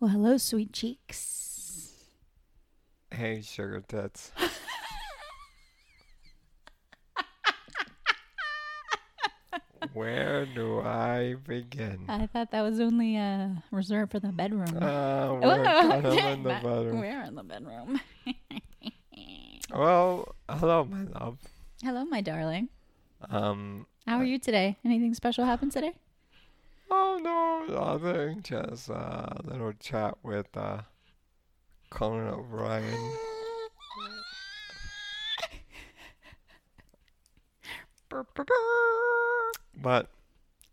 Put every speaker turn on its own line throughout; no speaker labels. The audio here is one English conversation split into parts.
Well, hello, sweet cheeks.
Hey, sugar tits. Where do I begin?
I thought that was only uh, reserved for the bedroom.
Uh, we're kind of in the bedroom.
We're in the bedroom.
Well, hello, my love.
hello, my darling.
Um,
How are you today? Anything special happened today?
Oh no, nothing. Just a little chat with uh, Conan O'Brien. But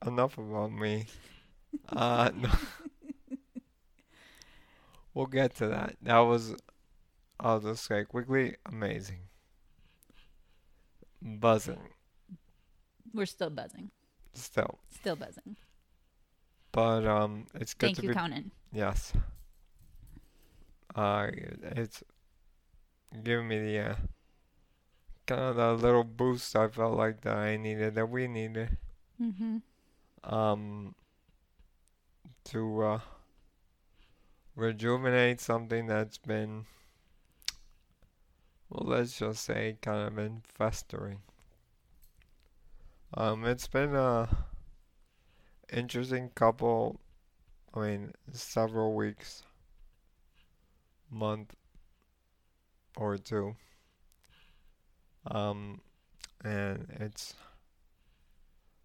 enough about me. Uh, no. we'll get to that. That was, I'll just say quickly, amazing. Buzzing,
We're still buzzing.
still.
Still buzzing.
But um, it's good
Thank
to
you,
be.
Conan.
Yes. Uh, it's giving me the uh, kind of the little boost I felt like that I needed, that we needed.
Mm-hmm.
um, to uh, rejuvenate something that's been, well, let's just say, kind of been festering. Um, it's been a interesting couple, I mean, several weeks, month or two. Um, and it's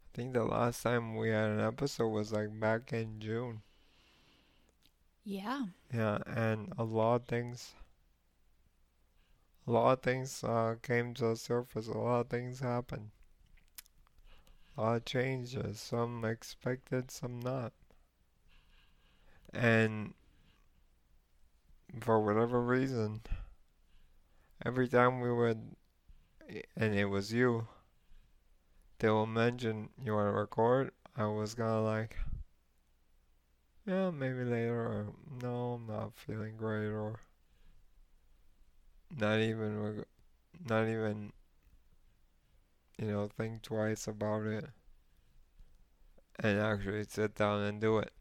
I think the last time we had an episode was like back in June.
Yeah.
Yeah, and a lot of things, a lot of things uh, came to the surface. A lot of things happened. A lot of changes. Some expected, some not. And for whatever reason, every time we would, and it was you, they will mention you want to record. I was of like, yeah, maybe later, or no, I'm not feeling great, or not even, not even, you know, think twice about it, and actually sit down and do it.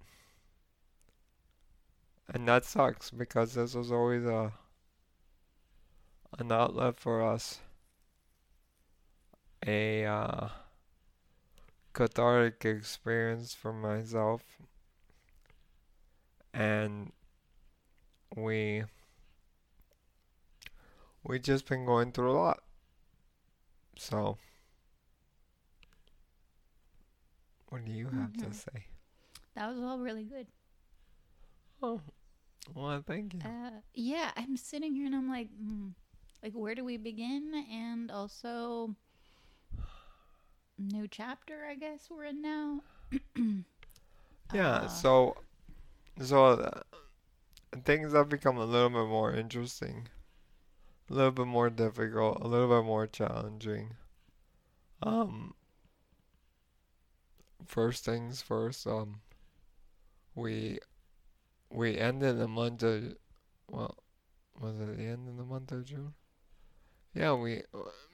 And that sucks because this was always a an outlet for us, a uh, cathartic experience for myself, and we we just been going through a lot. So, what do you have to
Mhm.
say?
That was all really good.
Oh, well, thank you.
Uh, yeah, I'm sitting here and I'm like, mm, like, where do we begin? And also, new chapter, I guess we're in now.
Yeah,
Uh,
so so uh, things have become a little bit more interesting, a little bit more difficult, a little bit more challenging. Um, first things first, um, we we ended the month of well, was it the end of the month of June? Yeah, we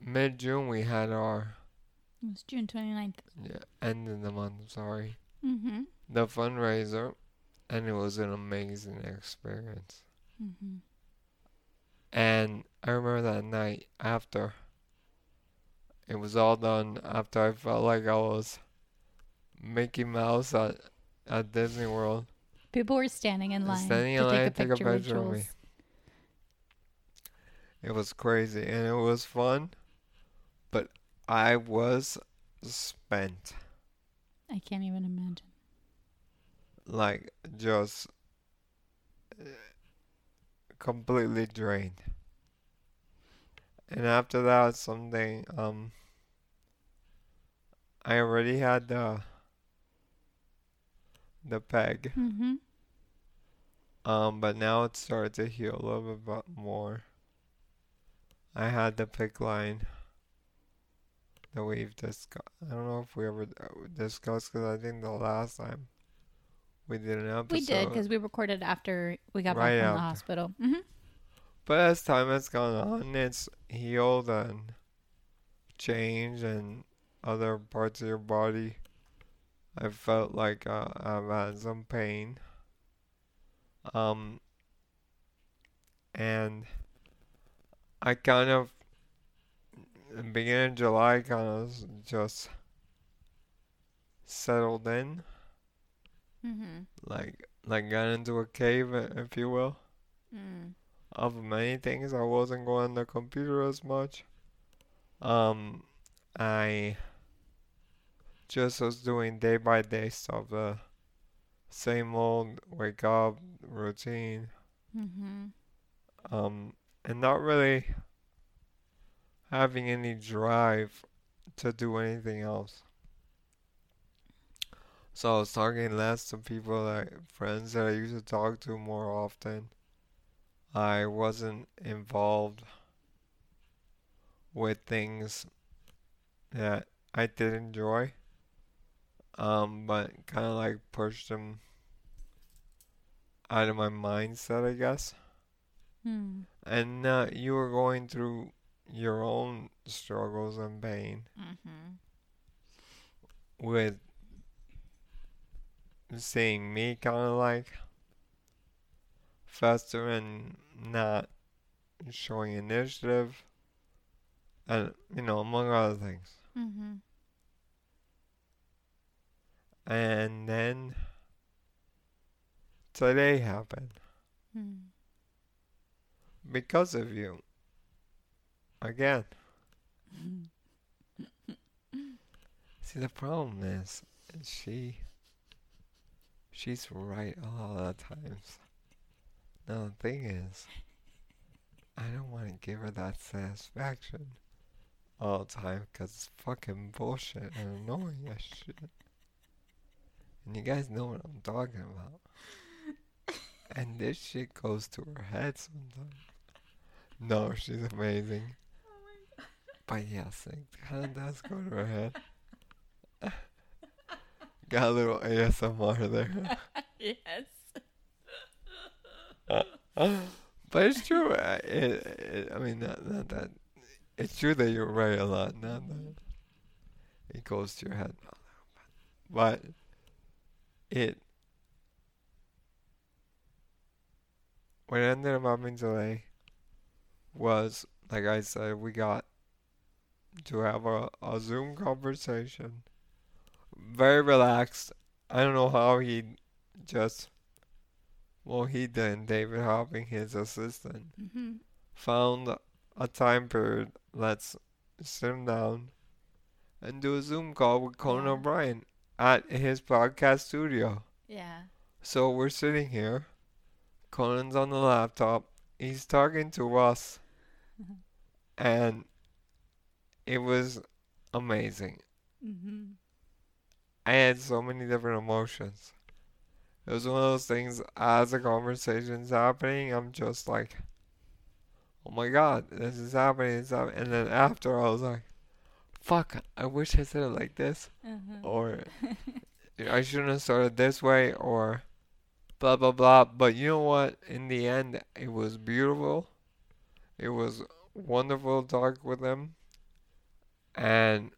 mid June we had our
It was June 29th.
yeah end of the month. Sorry
Mm-hmm.
the fundraiser, and it was an amazing experience.
Mm-hmm.
And I remember that night after it was all done, after I felt like I was Mickey Mouse at, at Disney World,
People were standing in line
standing
to
in line
take
to
a
take a
picture, with
of me. It was crazy and it was fun, but I was spent.
I can't even imagine.
Like, just uh, completely drained. And after that, something, um, I already had the, the peg,
Mm-hmm.
um, but now it started to heal a little bit more. I had the PICC line that we've discussed. I don't know if we ever uh, discussed because I think the last time we did an episode.
We did because we recorded after we got
Right
back from
after.
the hospital. Mm-hmm.
But as time has gone on, it's healed and changed, and other parts of your body, I felt like uh, I've had some pain. Um, and I kind of, in beginning of July, kind of just settled in,
Mm-hmm.
like like got into a cave, if you will.
Mm.
Of many things, I wasn't going on the computer as much. Um, I just was doing day by day stuff, the same old wake up routine.
Mm-hmm.
um, and not really having any drive to do anything else. So I was talking less to people like friends that I used to talk to more often. I wasn't involved with things that I did enjoy, um, but kind of like pushed them out of my mindset, I guess.
Mm.
And uh, you were going through your own struggles and pain
Mm-hmm.
with seeing me kind of like fester and not showing initiative, and you know, among other things.
Mm-hmm.
And then today happened
Mm.
because of you. Again. See, the problem is, is she, she's right a lot of times. Now, the thing is, I don't want to give her that satisfaction all the time because it's fucking bullshit and annoying as shit. And you guys know what I'm talking about. And this shit goes to her head sometimes. No, she's amazing. But yes, it kind of does go to her head. Got a little ASMR there.
yes.
but it's true. uh, It, it, I mean, not, not that. It's true that you're right a lot. Not that it goes to your head. But it. What ended up happening today was, like I said, we got to have a, a Zoom conversation. Very relaxed. I don't know how he just well, he did. David Hopping, his assistant,
Mm-hmm.
found a time period. Let's sit him down and do a Zoom call with Conan. O'Brien at his podcast studio.
Yeah.
So we're sitting here. Conan's on the laptop. He's talking to us. And it was amazing.
Mm-hmm.
I had so many different emotions. It was one of those things as the conversation's happening, I'm just like, oh my god, this is happening, it's happening. And then after, I was like, fuck, I wish I said it like this.
Uh-huh.
Or I shouldn't have started this way, or blah blah blah. But you know what? In the end, it was beautiful. It was wonderful to talk with them. And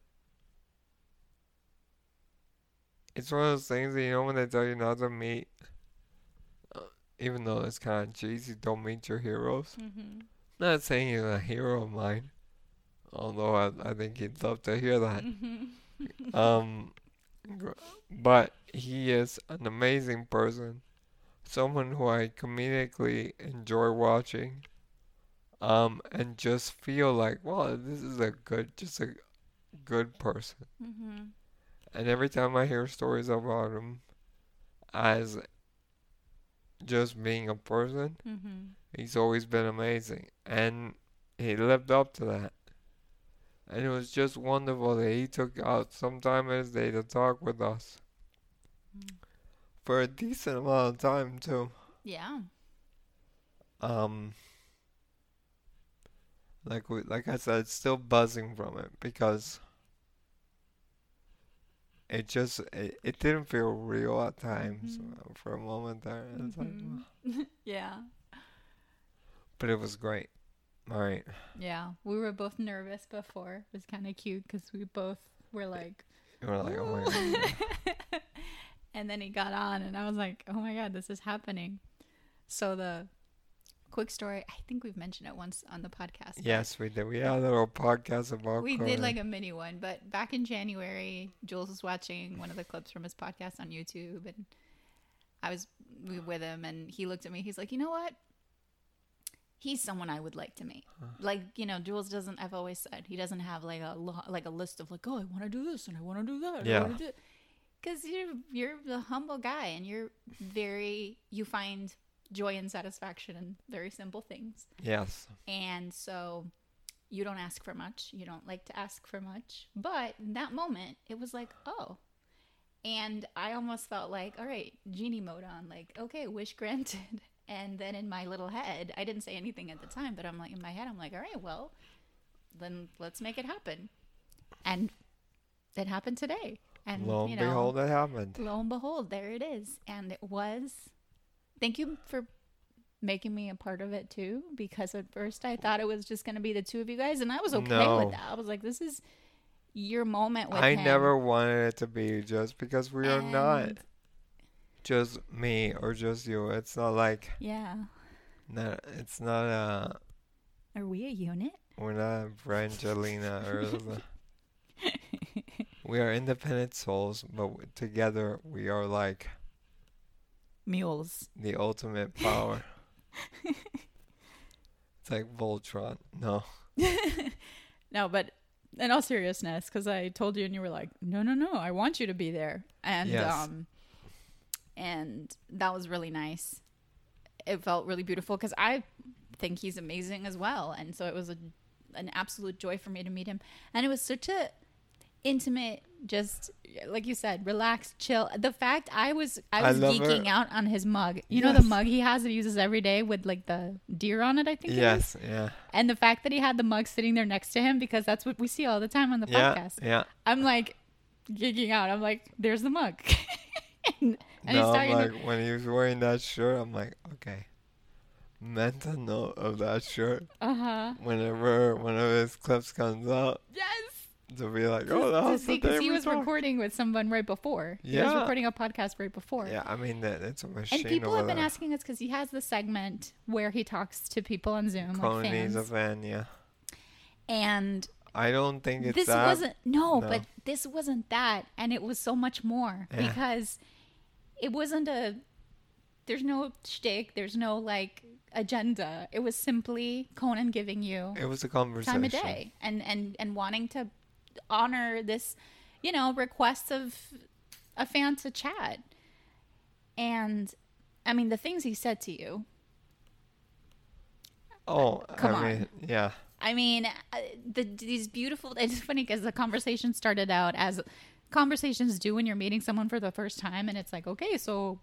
it's one of those things that you know when they tell you not to meet, uh, even though it's kind of cheesy, don't meet your heroes.
Mm-hmm.
Not saying you're a hero of mine, although I, I think he'd love to hear that. Um, but he is an amazing person, someone who I comedically enjoy watching, um, and just feel like, wow, this is a good, just a good person.
Mm-hmm.
And every time I hear stories about him as just being a person,
Mm-hmm.
he's always been amazing. And he lived up to that. And it was just wonderful that he took out some time in his day to talk with us.
Mm.
For a decent amount of time, too.
Yeah.
Um, like we, like I said, still buzzing from it because it just it, it didn't feel real at times
Mhm.
uh, for a moment there. It's like,
yeah.
but it was great. All right,
Yeah. We were both nervous before. It was kind of cute because we both were like,
you were like, oh my god.
and then he got on, and I was like, oh my god, this is happening. So the quick story, I think we've mentioned it once on the podcast.
Yes, we did. We had a little podcast about
We did like a mini one, but back in January, Jules was watching one of the clips from his podcast on YouTube, and I was with him, and he looked at me. He's like, "You know what? He's someone I would like to meet. Like, you know, Jules doesn't. I've always said he doesn't have like a like a list of like, oh, I want to do this and I want to do that.
Yeah.
Because you're you're the humble guy, and you're very you find joy and satisfaction in very simple things.
Yes.
And so you don't ask for much. You don't like to ask for much. But in that moment, it was like, oh. And I almost felt like, all right, genie mode on, like, okay, wish granted. And then in my little head, I didn't say anything at the time, but I'm like, in my head, I'm like, all right, well, then let's make it happen. And it happened today. And,
Lo and
you know,
behold, it happened.
lo and behold, there it is. And it was. Thank you for making me a part of it too, because at first I thought it was just going to be the two of you guys, and I was okay
No.
with that. I was like, this is your moment with
I
him.
never wanted it to be just because we are not
And-
just me or just you. It's not like
Yeah.
not, it's not a.
Are we a unit?
we're not Brangelina or we are independent souls, but w- together we are like
Mules.
the ultimate power. it's like Voltron. No.
No, but in all seriousness, because I told you and you were like, no, no, no, I want you to be there. And,
Yes.
um, and that was really nice. It felt really beautiful because I think he's amazing as well. And so it was a, an absolute joy for me to meet him. And it was such a intimate, just like you said, relaxed, chill. The fact I was, I
I
was
love
geeking
it.
out on his mug. You know the mug he has that he uses every day with like the deer on it, I think it is?
Yes. Yeah.
And the fact that he had the mug sitting there next to him, because that's what we see all the time on the
Yeah.
podcast.
Yeah.
I'm like geeking out. I'm like, there's the mug. and
no, I'm like
to,
when he was wearing that shirt, I'm like, okay. Mental note of that shirt.
uh huh.
Whenever one of his clips comes out,
Yes.
to be like, oh, that was the
because
day
he was
talked.
recording with someone right before. He was
Yeah.
recording a podcast right before.
Yeah, I mean that it's a machine
And people have been
there.
asking us because he has the segment where he talks to people on Zoom, like
Coney's
fans.
a fan, yeah.
and
I don't think it's
this
that.
wasn't no,
No.
but this wasn't that, and it was so much more
Yeah.
because it wasn't a. There's no shtick. There's no like agenda. It was simply Conan giving you
It was a conversation.
time of day and and and wanting to honor this, you know, request of a fan to chat. And I mean, the things he said to you.
Oh,
Come
I
on.
mean, yeah.
I mean, uh, the, these beautiful. It's funny because the conversation started out as conversations do when you're meeting someone for the first time, and it's like, okay, so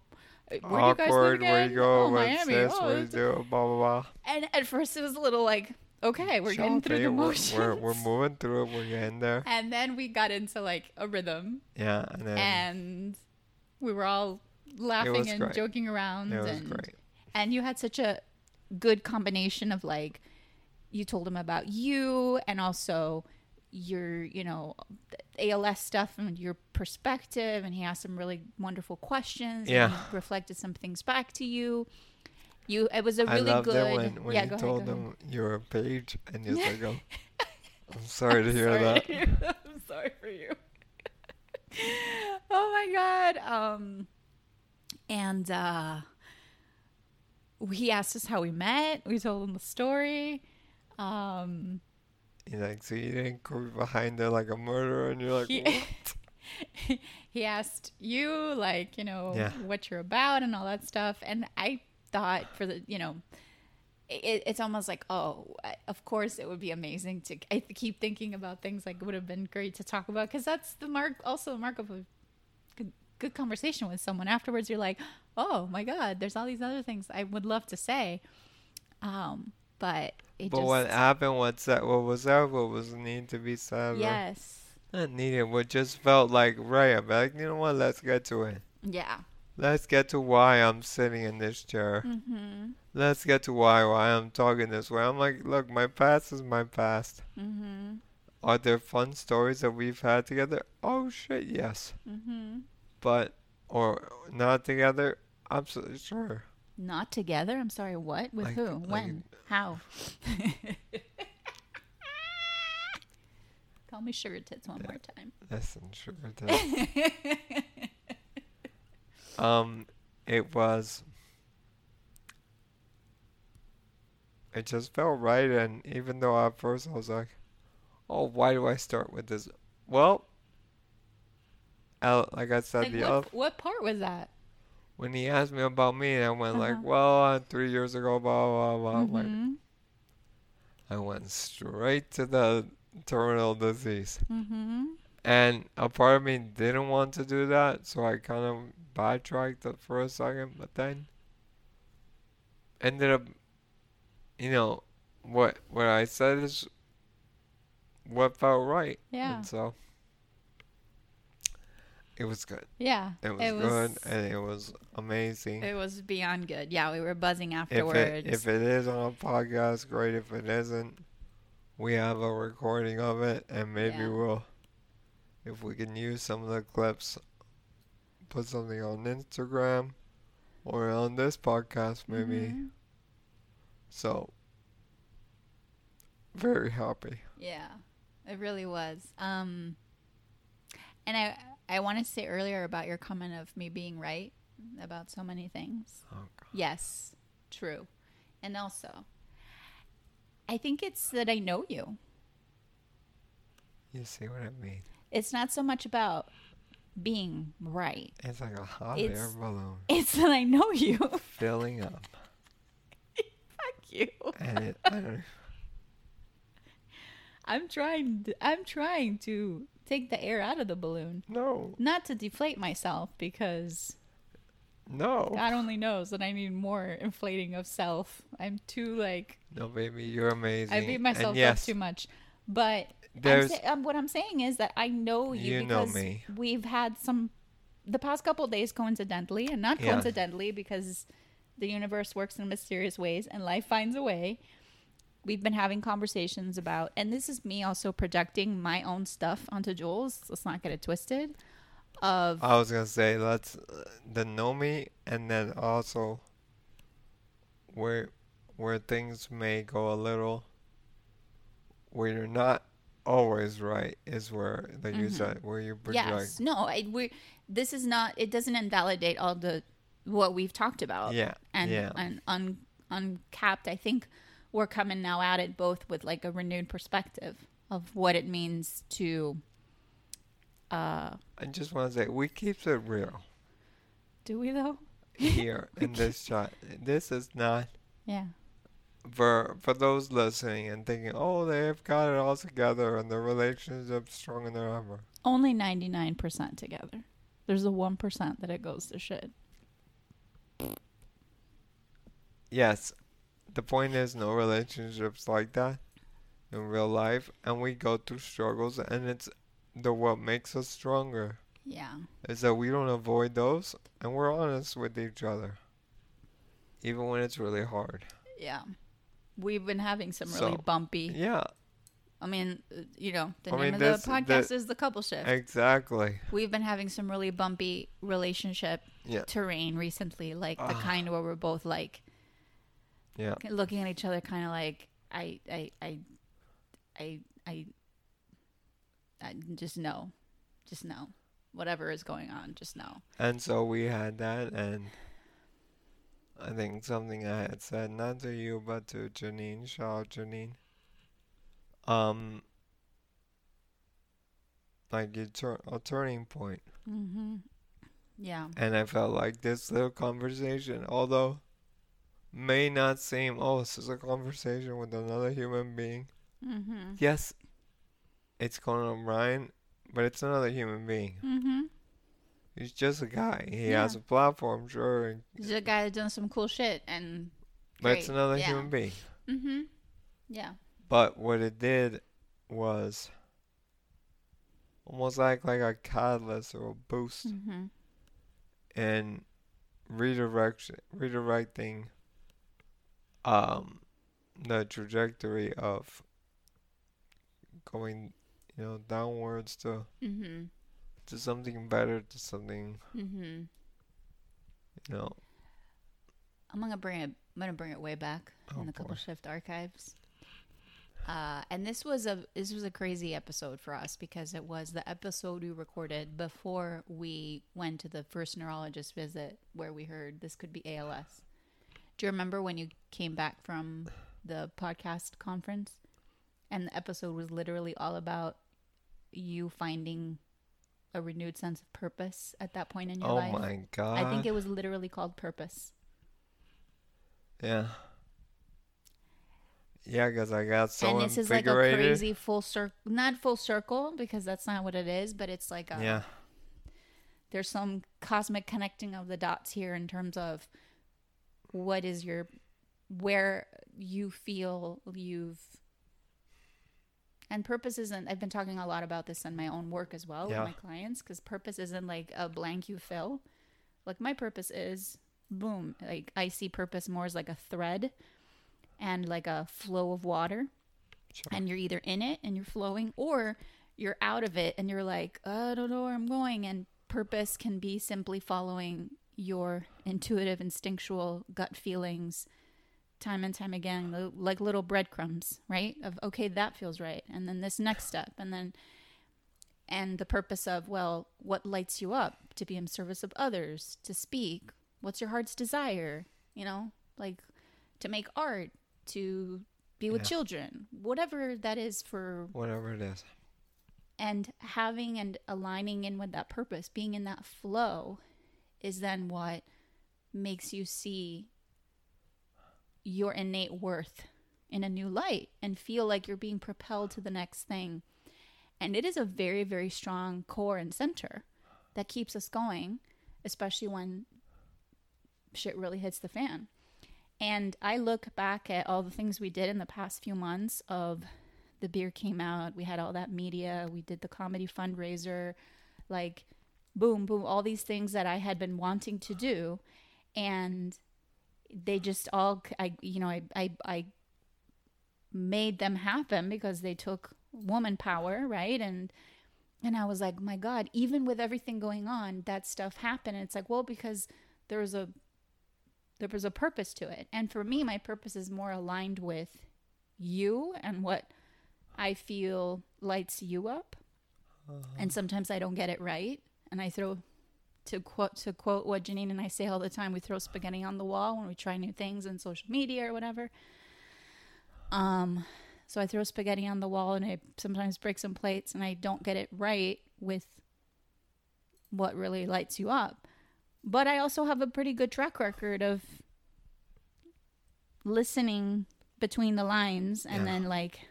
uh, where do you guys live
Awkward, where
again?
you go,
oh, Miami.
this,
oh,
what you do, blah, blah, blah.
and at first it was a little like, okay, we're getting through the
we're-
motions,
We're, we're moving through it, we're getting there.
and then we got into like a rhythm,
Yeah, and then
and we were all laughing and
great.
joking around,
it was
and
great.
and you had such a good combination of like you told him about you and also your you know ALS stuff and your perspective and he asked some really wonderful questions
Yeah.
reflected some things back to you you it was a really I
loved
good
it when, when
yeah
you
go
told
ahead,
them you were a page, and you're like, oh, I'm sorry to
ahead.
hear
Sorry.
that.
I'm sorry for you oh my god um and uh he asked us how we met we told him the story um
He's like, so you didn't go behind there like a murderer, and you're like,
he,
what?
he asked you like you know
Yeah.
what you're about and all that stuff and i thought for the you know it, it's almost like oh of course it would be amazing to i keep thinking about things like would have been great to talk about because that's the mark also the mark of a good, good conversation with someone afterwards you're like oh my god there's all these other things i would love to say um but it
But
just
what happened? What's that? What was that? What was need to be said?
yes
Not needed. What just felt like right. I'm like, you know what? Let's get to it.
yeah
Let's get to why I'm sitting in this chair.
mm-hmm
Let's get to why why I'm talking this way. I'm like, look, my past is my past.
mm-hmm
Are there fun stories that we've had together? Oh shit, yes.
mm-hmm
But or not together? Absolutely sure.
Not together? I'm sorry, what? With
Like-
who?
like-
when? How? Call me sugar tits one more time.
Listen, sure it is. um, it was. It just felt right, and even though at first I was like, "Oh, why do I start with this?" Well, I, like I said,
like
the
what,
other
what part was that?
When he asked me about me, I went like,
Uh-huh.
"Well, uh, three years ago, blah blah blah." I'm like,
Mm-hmm.
I went straight to the terminal disease.
Mm-hmm.
And a part of me didn't want to do that, so I kind of backtracked it for a second, but then ended up, you know, what what I said is what felt right,
Yeah.
and so it was good.
Yeah.
It was,
It was-
good, and it was amazing.
It was beyond good. Yeah, we were buzzing
if
afterwards.
it if it is on a podcast, great. If it isn't, we have a recording of it, and maybe
Yeah.
we'll, if we can use some of the clips, put something on Instagram, or on this podcast, maybe.
Mhm.
So, very happy.
Yeah, it really was. Um, and I I want to say earlier about your comment of me being right about so many things.
Oh, God.
Yes, true. And also, I think it's that I know you.
You see what I mean?
It's not so much about being right.
It's like a hot
It's-
air balloon
It's that I know you.
filling up,
Fuck you.
and it. I don't.
I'm trying. I'm trying to take the air out of the balloon,
No,
not to deflate myself because
no,
God only knows that I need more inflating of self. I'm too like
no, baby, you're amazing.
I beat
and
myself
yes,
up too much. But I'm
There's
sa- um, what I'm saying is that I know you,
You know
because
me.
we've had some the past couple of days coincidentally, and not
Yeah.
coincidentally because the universe works in mysterious ways and life finds a way. We've been having conversations about, and this is me also projecting my own stuff onto Jules. Let's not get it twisted. Of
I was gonna say let's uh, the know me and then also where where things may go a little where you're not always right is where that you
Mhm.
said where you project.
yes, no, I, we. This is not. It doesn't invalidate all the what we've talked about.
Yeah.
and
yeah.
and un, uncapped. I think we're coming now at it both with like a renewed perspective of what it means to. Uh,
I just want to say we keep it real
do we though?
here in this chat. This is not
Yeah.
for for those listening and thinking, oh, they've got it all together and the relationship's stronger than ever.
Only ninety nine percent together. There's a one percent that it goes to shit.
Yes, the point is no relationships like that in real life, and we go through struggles, and it's the what makes us stronger
Yeah.
is that we don't avoid those, and we're honest with each other, even when it's really hard.
Yeah. We've been having some really
So,
bumpy.
Yeah,
I mean, uh, you know, the
I
name
mean,
of
this-
the podcast
the-
is the couple shift.
exactly.
We've been having some really bumpy relationship
Yeah.
terrain recently, like the
Ah.
kind where we're both like
Yeah,
looking at each other, kind of like I, I, I, I, I, I just know, just know, whatever is going on, just know.
and so we had that, and I think something I had said not to you but to Janine. Out Janine. Um, like you turn a turning point.
Mm-hmm. Yeah.
And I felt like this little conversation, although may not seem, oh, this is a conversation with another human being.
Mm-hmm.
Yes, it's Conan O'Brien, but it's another human being.
Mm-hmm.
He's just a guy. He
Yeah.
has a platform, sure, and-
He's a guy that's done some cool shit, and
but it's another
yeah.
human being.
mm-hmm. Yeah.
But what it did was almost like like a catalyst or a boost
Mm-hmm.
in redirection, redirecting um the trajectory of going, you know, downwards to
Mm-hmm.
to something better, to something,
Mm-hmm.
you know,
I'm gonna bring it. I'm gonna bring it way back
Oh,
in the couple shift archives. Uh, and this was a this was a crazy episode for us because it was the episode we recorded before we went to the first neurologist visit where we heard this could be ALS. Do you remember when you came back from the podcast conference and the episode was literally all about you finding a renewed sense of purpose at that point in your
Oh
life?
Oh my god.
I think it was literally called purpose.
Yeah. Yeah, because I got so
and this is like a crazy full circle not full circle because that's not what it is but it's like a,
yeah.
there's some cosmic connecting of the dots here in terms of what is your where you feel you've and purpose isn't i've been talking a lot about this in my own work as well
Yeah.
with my clients because purpose isn't like a blank you fill like my purpose is boom like i see purpose more as like a thread and like a flow of water
Sure.
and you're either in it and you're flowing or you're out of it and you're like i don't know where i'm going and purpose can be simply following your intuitive instinctual gut feelings time and time again like little breadcrumbs right of okay that feels right and then this next step and then and the purpose of well what lights you up to be in service of others to speak what's your heart's desire you know like to make art to be with
Yeah.
children whatever that is for
Whatever it is.
and having and aligning in with that purpose being in that flow is then what makes you see your innate worth in a new light and feel like you're being propelled to the next thing. And it is a very very strong core and center that keeps us going especially when shit really hits the fan. And i look back at all the things we did in the past few months of the beer came out we had all that media we did the comedy fundraiser like boom boom all these things that i had been wanting to do. And they just all i you know i i, I made them happen because they took woman power right? And and i was like my god even with everything going on that stuff happened. And it's like well because there was a there was a purpose to it. And for me my purpose is more aligned with you and what i feel lights you up. Uh-huh. And sometimes i don't get it right and i throw to quote to quote what janine and i say all the time we throw spaghetti on the wall when we try new things in social media or whatever um so i throw spaghetti on the wall and i sometimes break some plates and i don't get it right with what really lights you up but i also have a pretty good track record of listening between the lines and
Yeah.
then like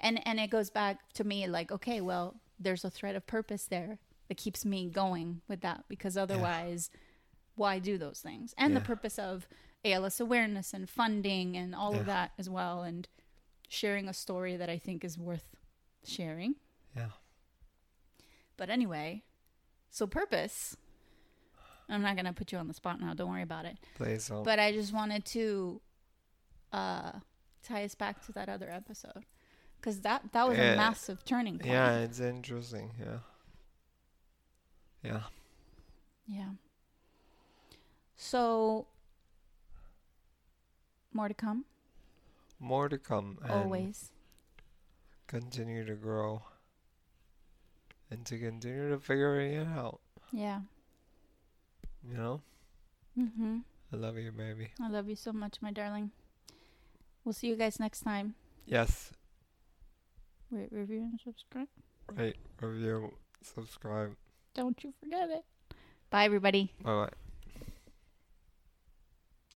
and and it goes back to me like okay well there's a thread of purpose there that keeps me going with that because otherwise why do those things and the purpose of ALS awareness and funding and all
Yeah.
of that as well and sharing a story that I think is worth sharing
Yeah.
but anyway so purpose I'm not going to put you on the spot now don't worry about it
Please don't.
but I just wanted to uh, tie us back to that other episode because that that was
Yeah.
a massive turning point.
yeah, it's interesting. Yeah. Yeah.
Yeah. So more to come.
More to come. And
always.
Continue to grow. And to continue to figure it out.
Yeah.
You know?
Mhm.
I love you, baby.
I love you so much, my darling. We'll see you guys next time.
Yes.
Rate, review, and subscribe.
Rate, review, subscribe.
Don't you forget it. Bye, everybody.
Bye bye.